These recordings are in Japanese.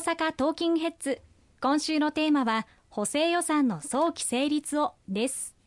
阪トーキンヘッズ。今週のテーマは補正予算の早期成立をです。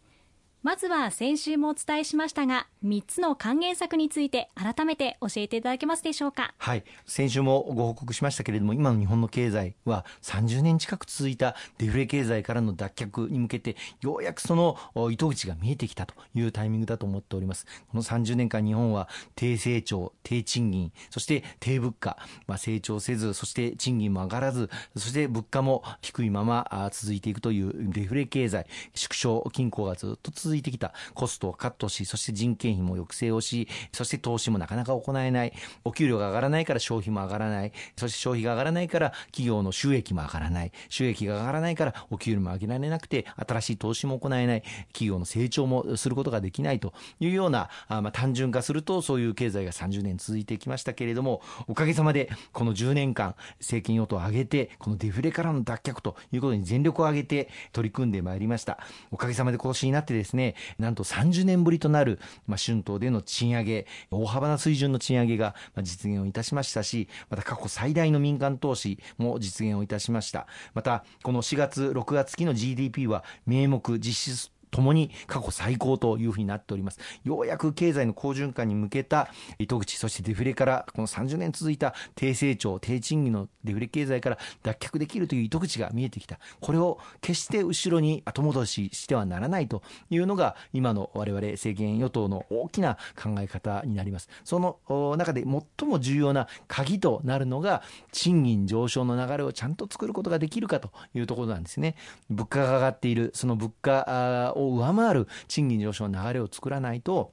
まずは先週もお伝えしましたが3つの還元策について改めて教えていただけますでしょうか？はい。先週もご報告しましたけれども今の日本の経済は30年近く続いたデフレ経済からの脱却に向けてようやくその糸口が見えてきたというタイミングだと思っております。この30年間日本は低成長低賃金そして低物価、まあ、成長せずそして賃金も上がらずそして物価も低いまま続いていくというデフレ経済縮小均衡がずっと続続いてきたコストをカットし、そして人件費も抑制をし、そして投資もなかなか行えない。お給料が上がらないから消費も上がらない。そして消費が上がらないから企業の収益も上がらない。収益が上がらないからお給料も上げられなくて、新しい投資も行えない。企業の成長もすることができないというような、あまあ、単純化するとそういう経済が30年続いてきましたけれども、おかげさまでこの10年間、政権与党を挙げて、このデフレからの脱却ということに全力を挙げて取り組んでまいりました。おかげさまで今年になってですね、ね、なんと30年ぶりとなる、まあ、春闘での賃上げ、大幅な水準の賃上げが実現をいたしましたし、また過去最大の民間投資も実現をいたしました。また、この4月、6月期の GDP は名目実質ともに過去最高というふうになっております。ようやく経済の好循環に向けた糸口、そしてデフレからこの30年続いた低成長、低賃金のデフレ経済から脱却できるという糸口が見えてきた。これを決して後ろに後戻ししてはならないというのが今の我々政権与党の大きな考え方になります。その中で最も重要な鍵となるのが賃金上昇の流れをちゃんと作ることができるかというところなんですね。物価が上がっている、その物価を上回る賃金上昇の流れを作らないと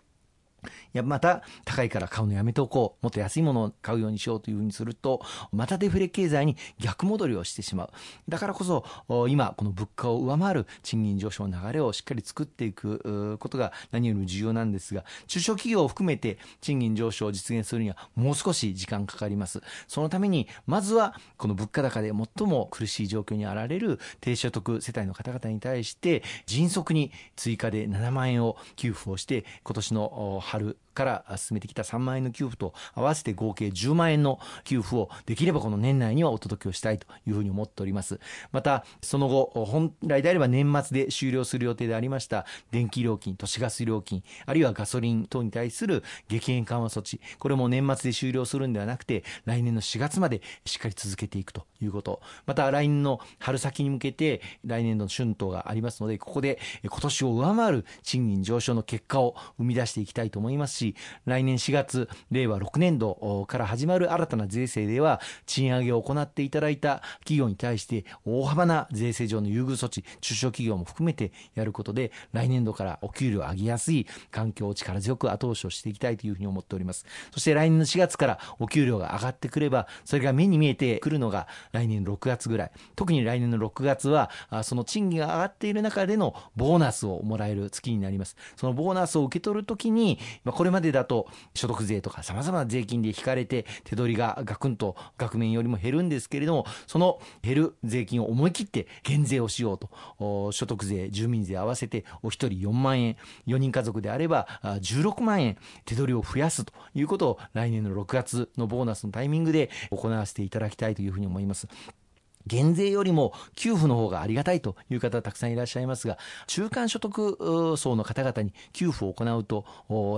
いや、また高いから買うのやめておこう。もっと安いものを買うようにしようというふうにすると、またデフレ経済に逆戻りをしてしまう。だからこそ、今、この物価を上回る賃金上昇の流れをしっかり作っていくことが何よりも重要なんですが、中小企業を含めて賃金上昇を実現するにはもう少し時間かかります。そのために、まずは、この物価高で最も苦しい状況にあられる低所得世帯の方々に対して、迅速に追加で7万円を給付をして、今年の春春から進めてきた3万円の給付と合わせて合計10万円の給付をできればこの年内にはお届けをしたいというふうに思っております。また、その後、本来であれば年末で終了する予定でありました電気料金、都市ガス料金、あるいはガソリン等に対する激変緩和措置、これも年末で終了するんではなくて、来年の4月までしっかり続けていくということ。また、来年の春先に向けて、来年度の春闘がありますので、ここで今年を上回る賃金上昇の結果を生み出していきたいと思いますし、来年4月、令和6年度から始まる新たな税制では、賃上げを行っていただいた企業に対して大幅な税制上の優遇措置、中小企業も含めてやることで、来年度からお給料を上げやすい環境を力強く後押しをしていきたいというふうに思っております。そして来年の4月からお給料が上がってくれば、それが目に見えてくるのが来年6月ぐらい。特に来年の6月は、その賃金が上がっている中でのボーナスをもらえる月になります。そのボーナスを受け取るときに、これれまでだと所得税とか様々な税金で引かれて手取りがガクンと額面よりも減るんですけれども、その減る税金を思い切って減税をしようと、所得税、住民税合わせてお一人4万円、4人家族であれば16万円手取りを増やすということを来年の6月のボーナスのタイミングで行わせていただきたいというふうに思います。減税よりも給付の方がありがたいという方たくさんいらっしゃいますが、中間所得層の方々に給付を行うと、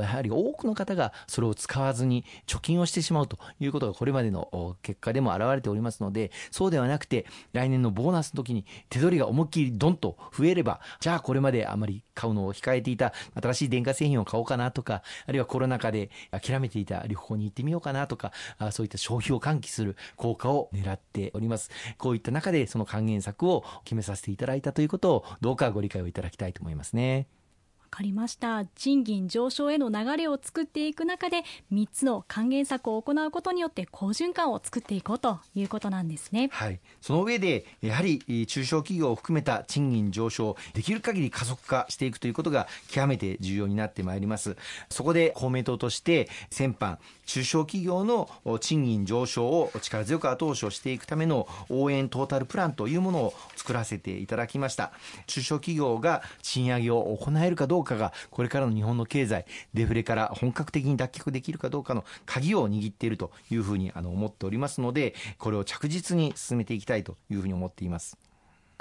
やはり多くの方がそれを使わずに貯金をしてしまうということがこれまでの結果でも現れておりますので、そうではなくて、来年のボーナスの時に手取りが思いっきりドンと増えれば、じゃあこれまであまり買うのを控えていた新しい電化製品を買おうかなとか、あるいはコロナ禍で諦めていた旅行に行ってみようかなとか、そういった消費を喚起する効果を狙っております。こういった中でその還元策を決めさせていただいたということをどうかご理解をいただきたいと思いますね。かりました賃金上昇への流れを作っていく中で3つの還元策を行うことによって好循環を作っていこうということなんですね。はい、その上でやはり中小企業を含めた賃金上昇できる限り加速化していくということが極めて重要になってまいります。そこで公明党として先般中小企業の賃金上昇を力強く後押しをしていくための応援トータルプランというものを作らせていただきました。中小企業が賃上げを行えるかどううかが、これからの日本の経済、デフレから本格的に脱却できるかどうかの鍵を握っているというふうにあの思っておりますので、これを着実に進めていきたいというふうに思っています。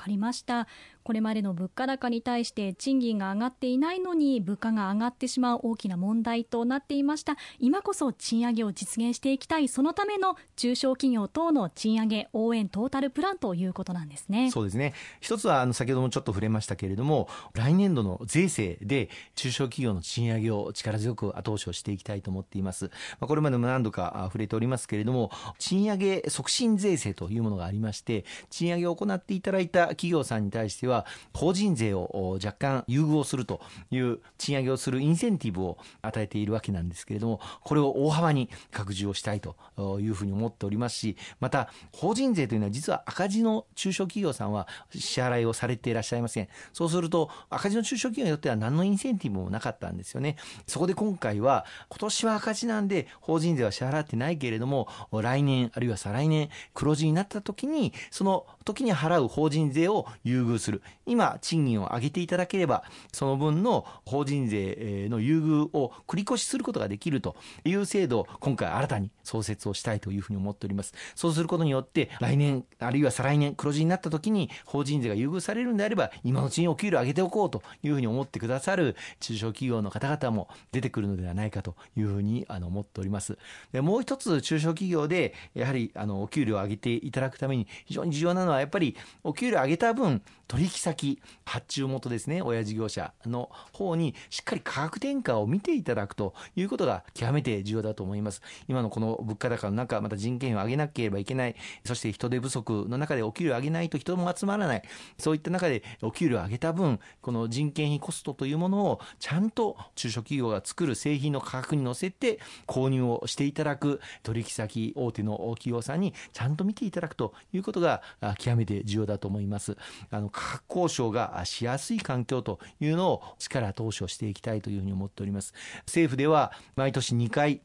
かりましたこれまでの物価高に対して賃金が上がっていないのに物価が上がってしまう大きな問題となっていました。今こそ賃上げを実現していきたい。そのための中小企業等の賃上げ応援トータルプランということなんですね。そうですね。一つはあの先ほどもちょっと触れましたけれども来年度の税制で中小企業の賃上げを力強く後押しをしていきたいと思っています。まあ、これまでも何度か触れておりますけれども賃上げ促進税制というものがありまして賃上げを行っていただいた企業さんに対してはは法人税を若干優遇をするという賃上げをするインセンティブを与えているわけなんですけれどもこれを大幅に拡充をしたいというふうに思っておりますしまた法人税というのは実は赤字の中小企業さんは支払いをされていらっしゃいません。そうすると赤字の中小企業によっては何のインセンティブもなかったんですよね。そこで今回は今年は赤字なんで法人税は支払ってないけれども来年あるいは再来年黒字になった時にその時に払う法人税を優遇する。今賃金を上げていただければその分の法人税の優遇を繰り越しすることができるという制度を今回新たに創設をしたいというふうに思っております。そうすることによって来年あるいは再来年黒字になった時に法人税が優遇されるんであれば今のうちにお給料上げておこうというふうに思ってくださる中小企業の方々も出てくるのではないかというふうにあの思っております。でもう一つ中小企業でやはりあのお給料を上げていただくために非常に重要なのはやっぱりお給料上げた分取引先発注元ですね親事業者の方にしっかり価格転嫁を見ていただくということが極めて重要だと思います。今のこの物価高の中また人件費を上げなければいけない。そして人手不足の中でお給料を上げないと人も集まらない。そういった中でお給料を上げた分この人件費コストというものをちゃんと中小企業が作る製品の価格に乗せて購入をしていただく取引先大手の企業さんにちゃんと見ていただくということが極めて重要だと思います。あの価格交渉がしやすい環境というのを力投資をしていきたいというふうに思っております。政府では毎年2回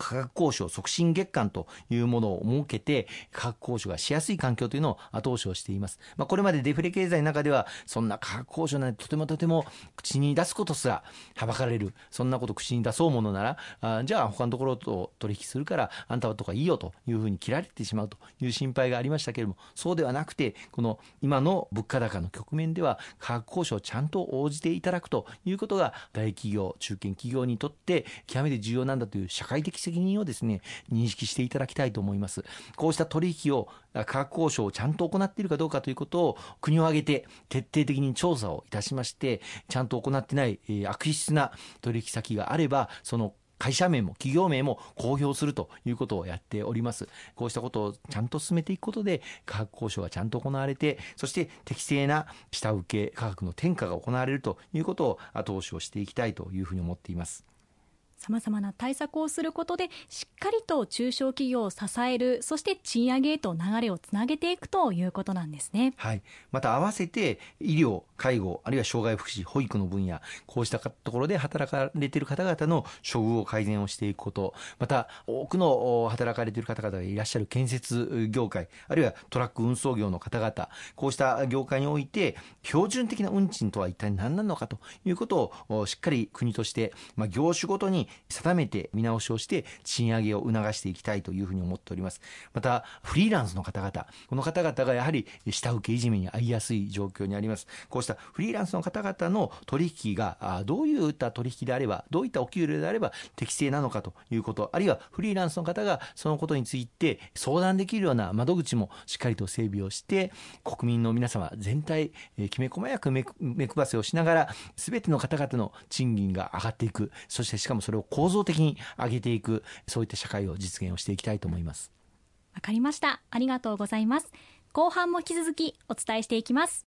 価格交渉促進月間というものを設けて、価格交渉がしやすい環境というのを後押しをしています。まあ、これまでデフレ経済の中では、そんな価格交渉なんてとてもとても口に出すことすらはばかれる。そんなこと口に出そうものなら、あじゃあ他のところと取引するから、あんたはとかいいよというふうに切られてしまうという心配がありましたけれども、そうではなくて、この今の物価高の局面では、価格交渉をちゃんと応じていただくということが、大企業、中堅企業にとって極めて重要なんだという社会的責責任をですね、認識していただきたいと思います。こうした取引を、価格交渉をちゃんと行っているかどうかということを国を挙げて徹底的に調査をいたしまして、ちゃんと行ってない、え、悪質な取引先があれば、その会社名も企業名も公表するということをやっております。こうしたことをちゃんと進めていくことで、価格交渉がちゃんと行われて、そして適正な下請け価格の転嫁が行われるということを後押しをしていきたいというふうに思っています。さまざまな対策をすることでしっかりと中小企業を支えるそして賃上げへと流れをつなげていくということなんですね。はい、また合わせて医療介護あるいは障害福祉保育の分野こうしたところで働かれている方々の処遇を改善をしていくことまた多くの働かれている方々がいらっしゃる建設業界あるいはトラック運送業の方々こうした業界において標準的な運賃とは一体何なのかということをしっかり国として、まあ、業種ごとに定めて見直しをして賃上げを促していきたいというふうに思っております。またフリーランスの方々この方々がやはり下請けいじめに遭いやすい状況にあります。こうしたフリーランスの方々の取引がどういった取引であればどういったお給料であれば適正なのかということあるいはフリーランスの方がそのことについて相談できるような窓口もしっかりと整備をして国民の皆様全体きめ細やく目配せをしながら全ての方々の賃金が上がっていく。そしてしかもそれを構造的に上げていくそういった社会を実現をしていきたいと思います。わかりました。ありがとうございます。後半も引き続きお伝えしていきます。